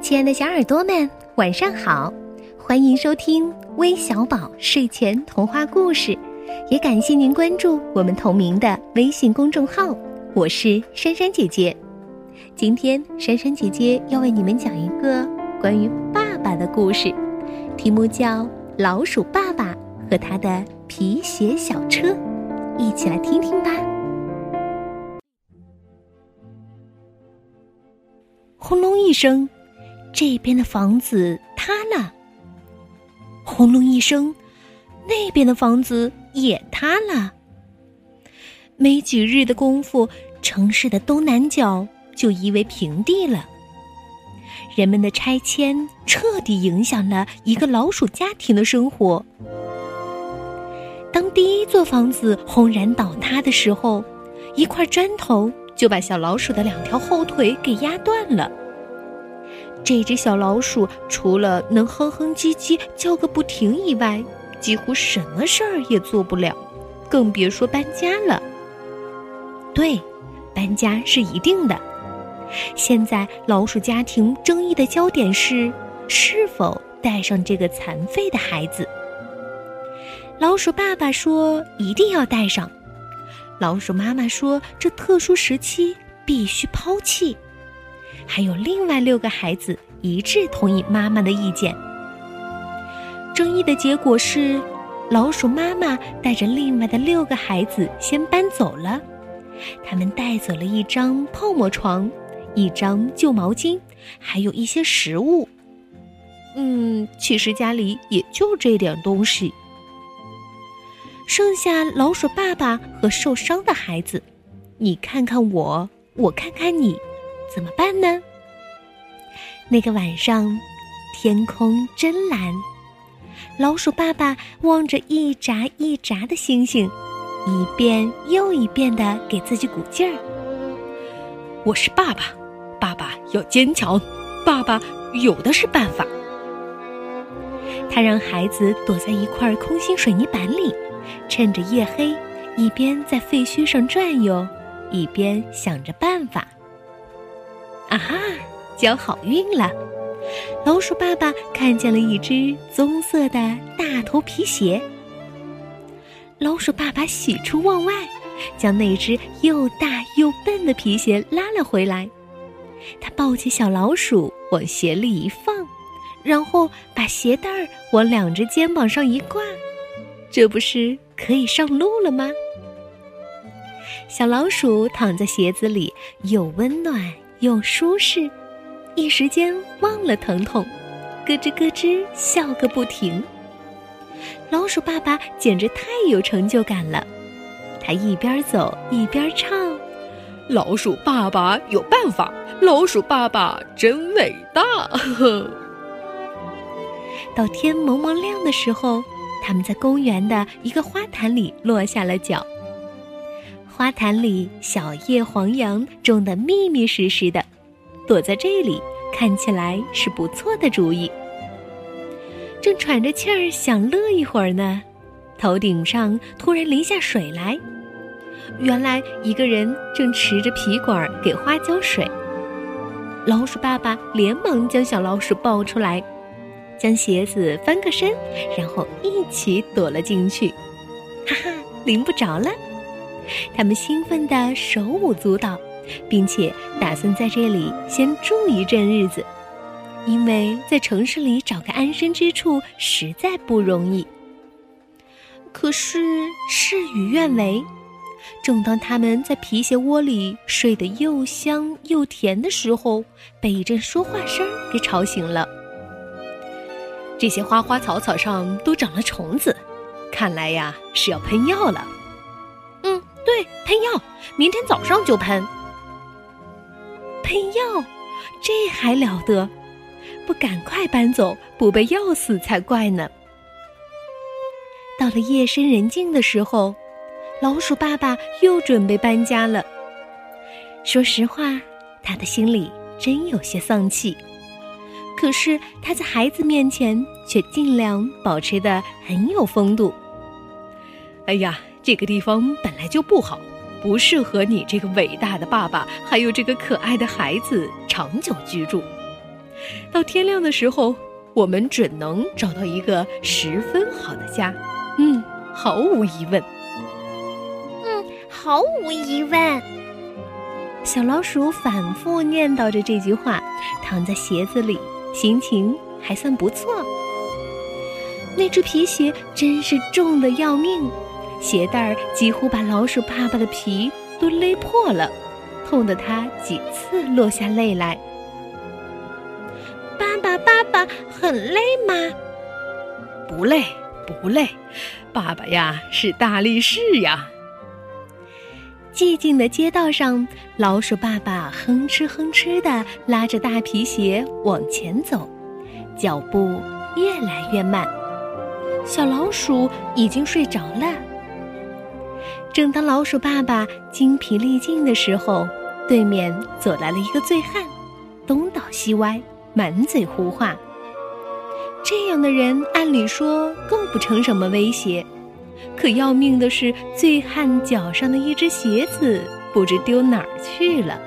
亲爱的小耳朵们，晚上好！欢迎收听微小宝睡前童话故事，也感谢您关注我们同名的微信公众号。我是珊珊姐姐，今天珊珊姐姐要为你们讲一个关于爸爸的故事，题目叫《老鼠爸爸和他的皮鞋小车》，一起来听听吧。轰隆一声。这边的房子塌了，轰隆一声，那边的房子也塌了。没几日的功夫，城市的东南角就夷为平地了。人们的拆迁彻底影响了一个老鼠家庭的生活。当第一座房子轰然倒塌的时候，一块砖头就把小老鼠的两条后腿给压断了。这只小老鼠除了能哼哼唧唧叫个不停以外，几乎什么事儿也做不了，更别说搬家了。对，搬家是一定的。现在老鼠家庭争议的焦点是是否带上这个残废的孩子。老鼠爸爸说一定要带上，老鼠妈妈说这特殊时期必须抛弃。还有另外六个孩子一致同意妈妈的意见。争议的结果是，老鼠妈妈带着另外的六个孩子先搬走了。他们带走了一张泡沫床，一张旧毛巾，还有一些食物。嗯，其实家里也就这点东西。剩下老鼠爸爸和受伤的孩子，你看看我，我看看你。怎么办呢？那个晚上，天空真蓝。老鼠爸爸望着一眨一眨的星星，一遍又一遍的给自己鼓劲儿。我是爸爸，爸爸要坚强，爸爸有的是办法。他让孩子躲在一块空心水泥板里，趁着夜黑，一边在废墟上转悠，一边想着办法。啊，交好运了！老鼠爸爸看见了一只棕色的大头皮鞋。老鼠爸爸喜出望外，将那只又大又笨的皮鞋拉了回来。他抱起小老鼠往鞋里一放，然后把鞋带儿往两只肩膀上一挂，这不是可以上路了吗？小老鼠躺在鞋子里，又温暖。又舒适，一时间忘了疼痛，咯吱咯吱笑个不停。老鼠爸爸简直太有成就感了，他一边走一边唱：“老鼠爸爸有办法，老鼠爸爸真伟大。”到天蒙蒙亮的时候，他们在公园的一个花坛里落下了脚。花坛里小叶黄杨种得密密实实的，躲在这里看起来是不错的主意。正喘着气儿想乐一会儿呢，头顶上突然淋下水来。原来一个人正持着皮管给花浇水。老鼠爸爸连忙将小老鼠抱出来，将鞋子翻个身，然后一起躲了进去。哈哈，淋不着了。他们兴奋的手舞足蹈，并且打算在这里先住一阵日子，因为在城市里找个安身之处实在不容易。可是事与愿违，正当他们在皮鞋窝里睡得又香又甜的时候，被一阵说话声给吵醒了。这些花花草草上都长了虫子，看来呀是要喷药了。对，喷药，明天早上就喷。喷药，这还了得？不赶快搬走，不被药死才怪呢。到了夜深人静的时候，老鼠爸爸又准备搬家了。说实话，他的心里真有些丧气。可是他在孩子面前却尽量保持的很有风度。哎呀！这个地方本来就不好，不适合你这个伟大的爸爸，还有这个可爱的孩子长久居住。到天亮的时候，我们准能找到一个十分好的家。嗯，毫无疑问。嗯，毫无疑问。小老鼠反复念叨着这句话，躺在鞋子里，心情还算不错。那只皮鞋真是重的要命，鞋带儿几乎把老鼠爸爸的皮都勒破了，痛得他几次落下泪来。爸爸，爸爸，很累吗？不累，不累，爸爸呀是大力士呀。寂静的街道上，老鼠爸爸哼哧哼哧地拉着大皮鞋往前走，脚步越来越慢。小老鼠已经睡着了。正当老鼠爸爸精疲力尽的时候，对面走来了一个醉汉，东倒西歪，满嘴胡话。这样的人按理说构不成什么威胁。可要命的是，醉汉脚上的一只鞋子不知丢哪儿去了，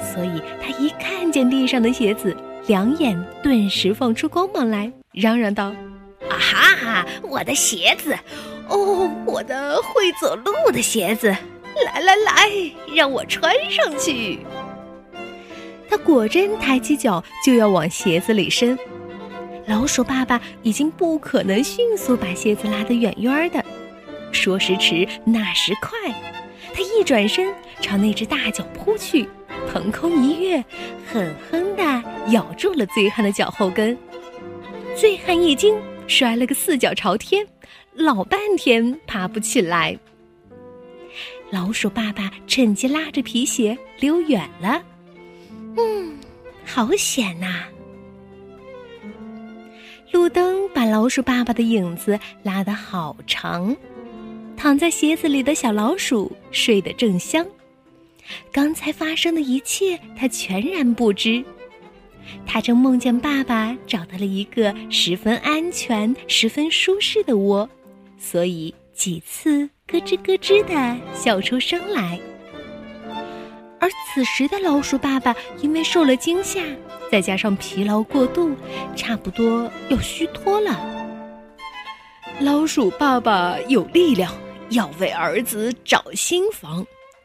所以他一看见地上的鞋子，两眼顿时放出光芒来，嚷嚷道：“啊哈，我的鞋子！哦，我的会走路的鞋子！来来来，让我穿上去！”他果真抬起脚就要往鞋子里伸，老鼠爸爸已经不可能迅速把鞋子拉得远远的。说时迟，那时快，他一转身朝那只大脚扑去，腾空一跃，狠狠地咬住了醉汉的脚后跟。醉汉一惊，摔了个四脚朝天，老半天爬不起来。老鼠爸爸趁机拉着皮鞋溜远了。嗯，好险呐！路灯把老鼠爸爸的影子拉得好长。躺在鞋子里的小老鼠睡得正香，刚才发生的一切他全然不知。他正梦见爸爸找到了一个十分安全、十分舒适的窝，所以几次咯吱咯吱的笑出声来。而此时的老鼠爸爸因为受了惊吓，再加上疲劳过度，差不多要虚脱了。老鼠爸爸有力量。要为儿子找新房，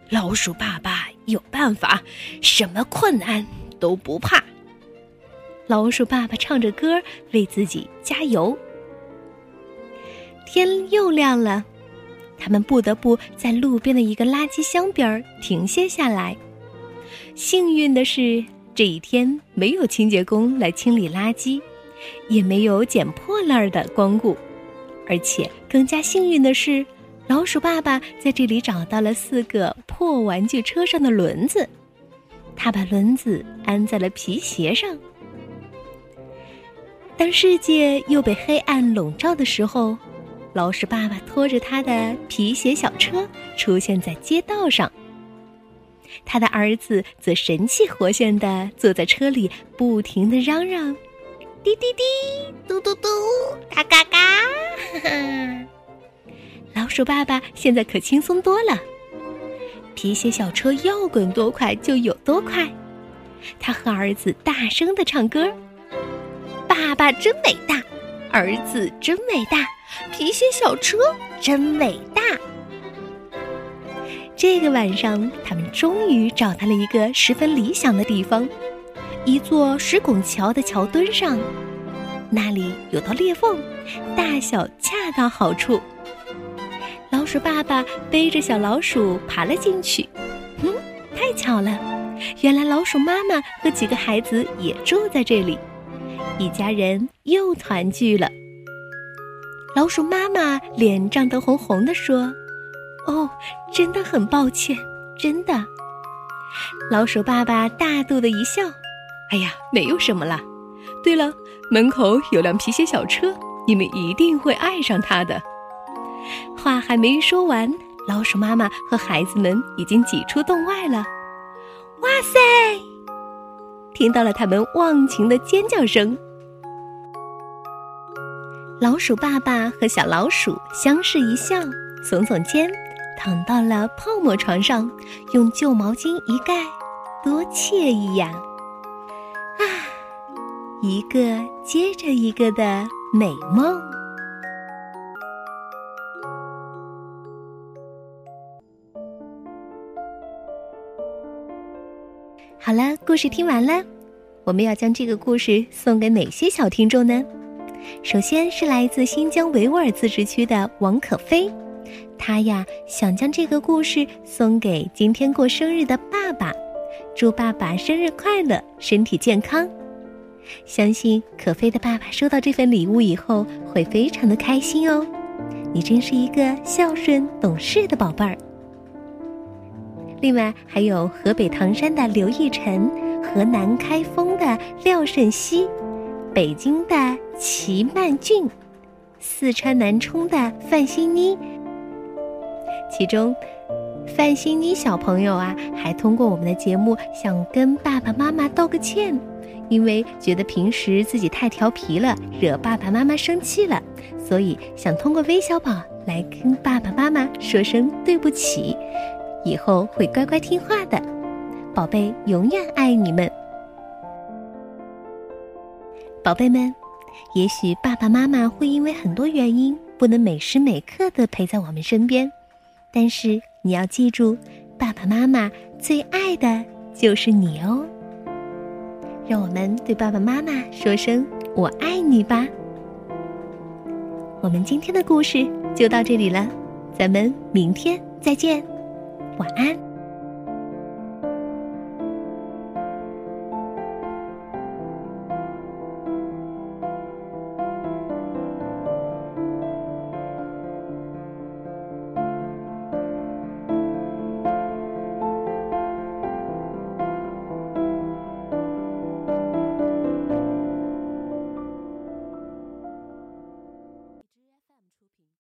老鼠爸爸有办法，什么困难都不怕。老鼠爸爸唱着歌为自己加油。天又亮了，他们不得不在路边的一个垃圾箱边停歇下来。幸运的是，这一天没有清洁工来清理垃圾，也没有捡破烂儿的光顾，而且更加幸运的是。老鼠爸爸在这里找到了四个破玩具车上的轮子，他把轮子安在了皮鞋上。当世界又被黑暗笼罩的时候，老鼠爸爸拖着他的皮鞋小车出现在街道上。他的儿子则神气活现地坐在车里，不停地嚷嚷：“滴滴滴，嘟嘟嘟，嘎嘎嘎！”哈哈。老鼠爸爸现在可轻松多了，皮鞋小车要滚多快就有多快。他和儿子大声的唱歌：“爸爸真伟大，儿子真伟大，皮鞋小车真伟大。”这个晚上，他们终于找到了一个十分理想的地方——一座石拱桥的桥墩上，那里有道裂缝，大小恰到好处。老鼠爸爸背着小老鼠爬了进去，嗯，太巧了，原来老鼠妈妈和几个孩子也住在这里，一家人又团聚了。老鼠妈妈脸涨得红红的说：“哦，真的很抱歉，真的。”老鼠爸爸大度的一笑：“哎呀，没有什么啦。对了，门口有辆皮鞋小车，你们一定会爱上它的。”话还没说完，老鼠妈妈和孩子们已经挤出洞外了。哇塞！听到了他们忘情的尖叫声。老鼠爸爸和小老鼠相视一笑，耸耸肩，躺到了泡沫床上，用旧毛巾一盖，多惬意呀！啊，一个接着一个的美梦。好了，故事听完了，我们要将这个故事送给哪些小听众呢？首先是来自新疆维吾尔自治区的王可飞，他呀想将这个故事送给今天过生日的爸爸，祝爸爸生日快乐，身体健康。相信可飞的爸爸收到这份礼物以后会非常的开心哦。你真是一个孝顺懂事的宝贝儿。另外还有河北唐山的刘奕晨，河南开封的廖胜熙，北京的齐曼俊，四川南充的范欣妮。其中，范欣妮小朋友啊，还通过我们的节目想跟爸爸妈妈道个歉，因为觉得平时自己太调皮了，惹爸爸妈妈生气了，所以想通过微小宝来跟爸爸妈妈说声对不起。以后会乖乖听话的，宝贝永远爱你们，宝贝们。也许爸爸妈妈会因为很多原因不能每时每刻的陪在我们身边，但是你要记住，爸爸妈妈最爱的就是你哦。让我们对爸爸妈妈说声“我爱你”吧。我们今天的故事就到这里了，咱们明天再见。晚安。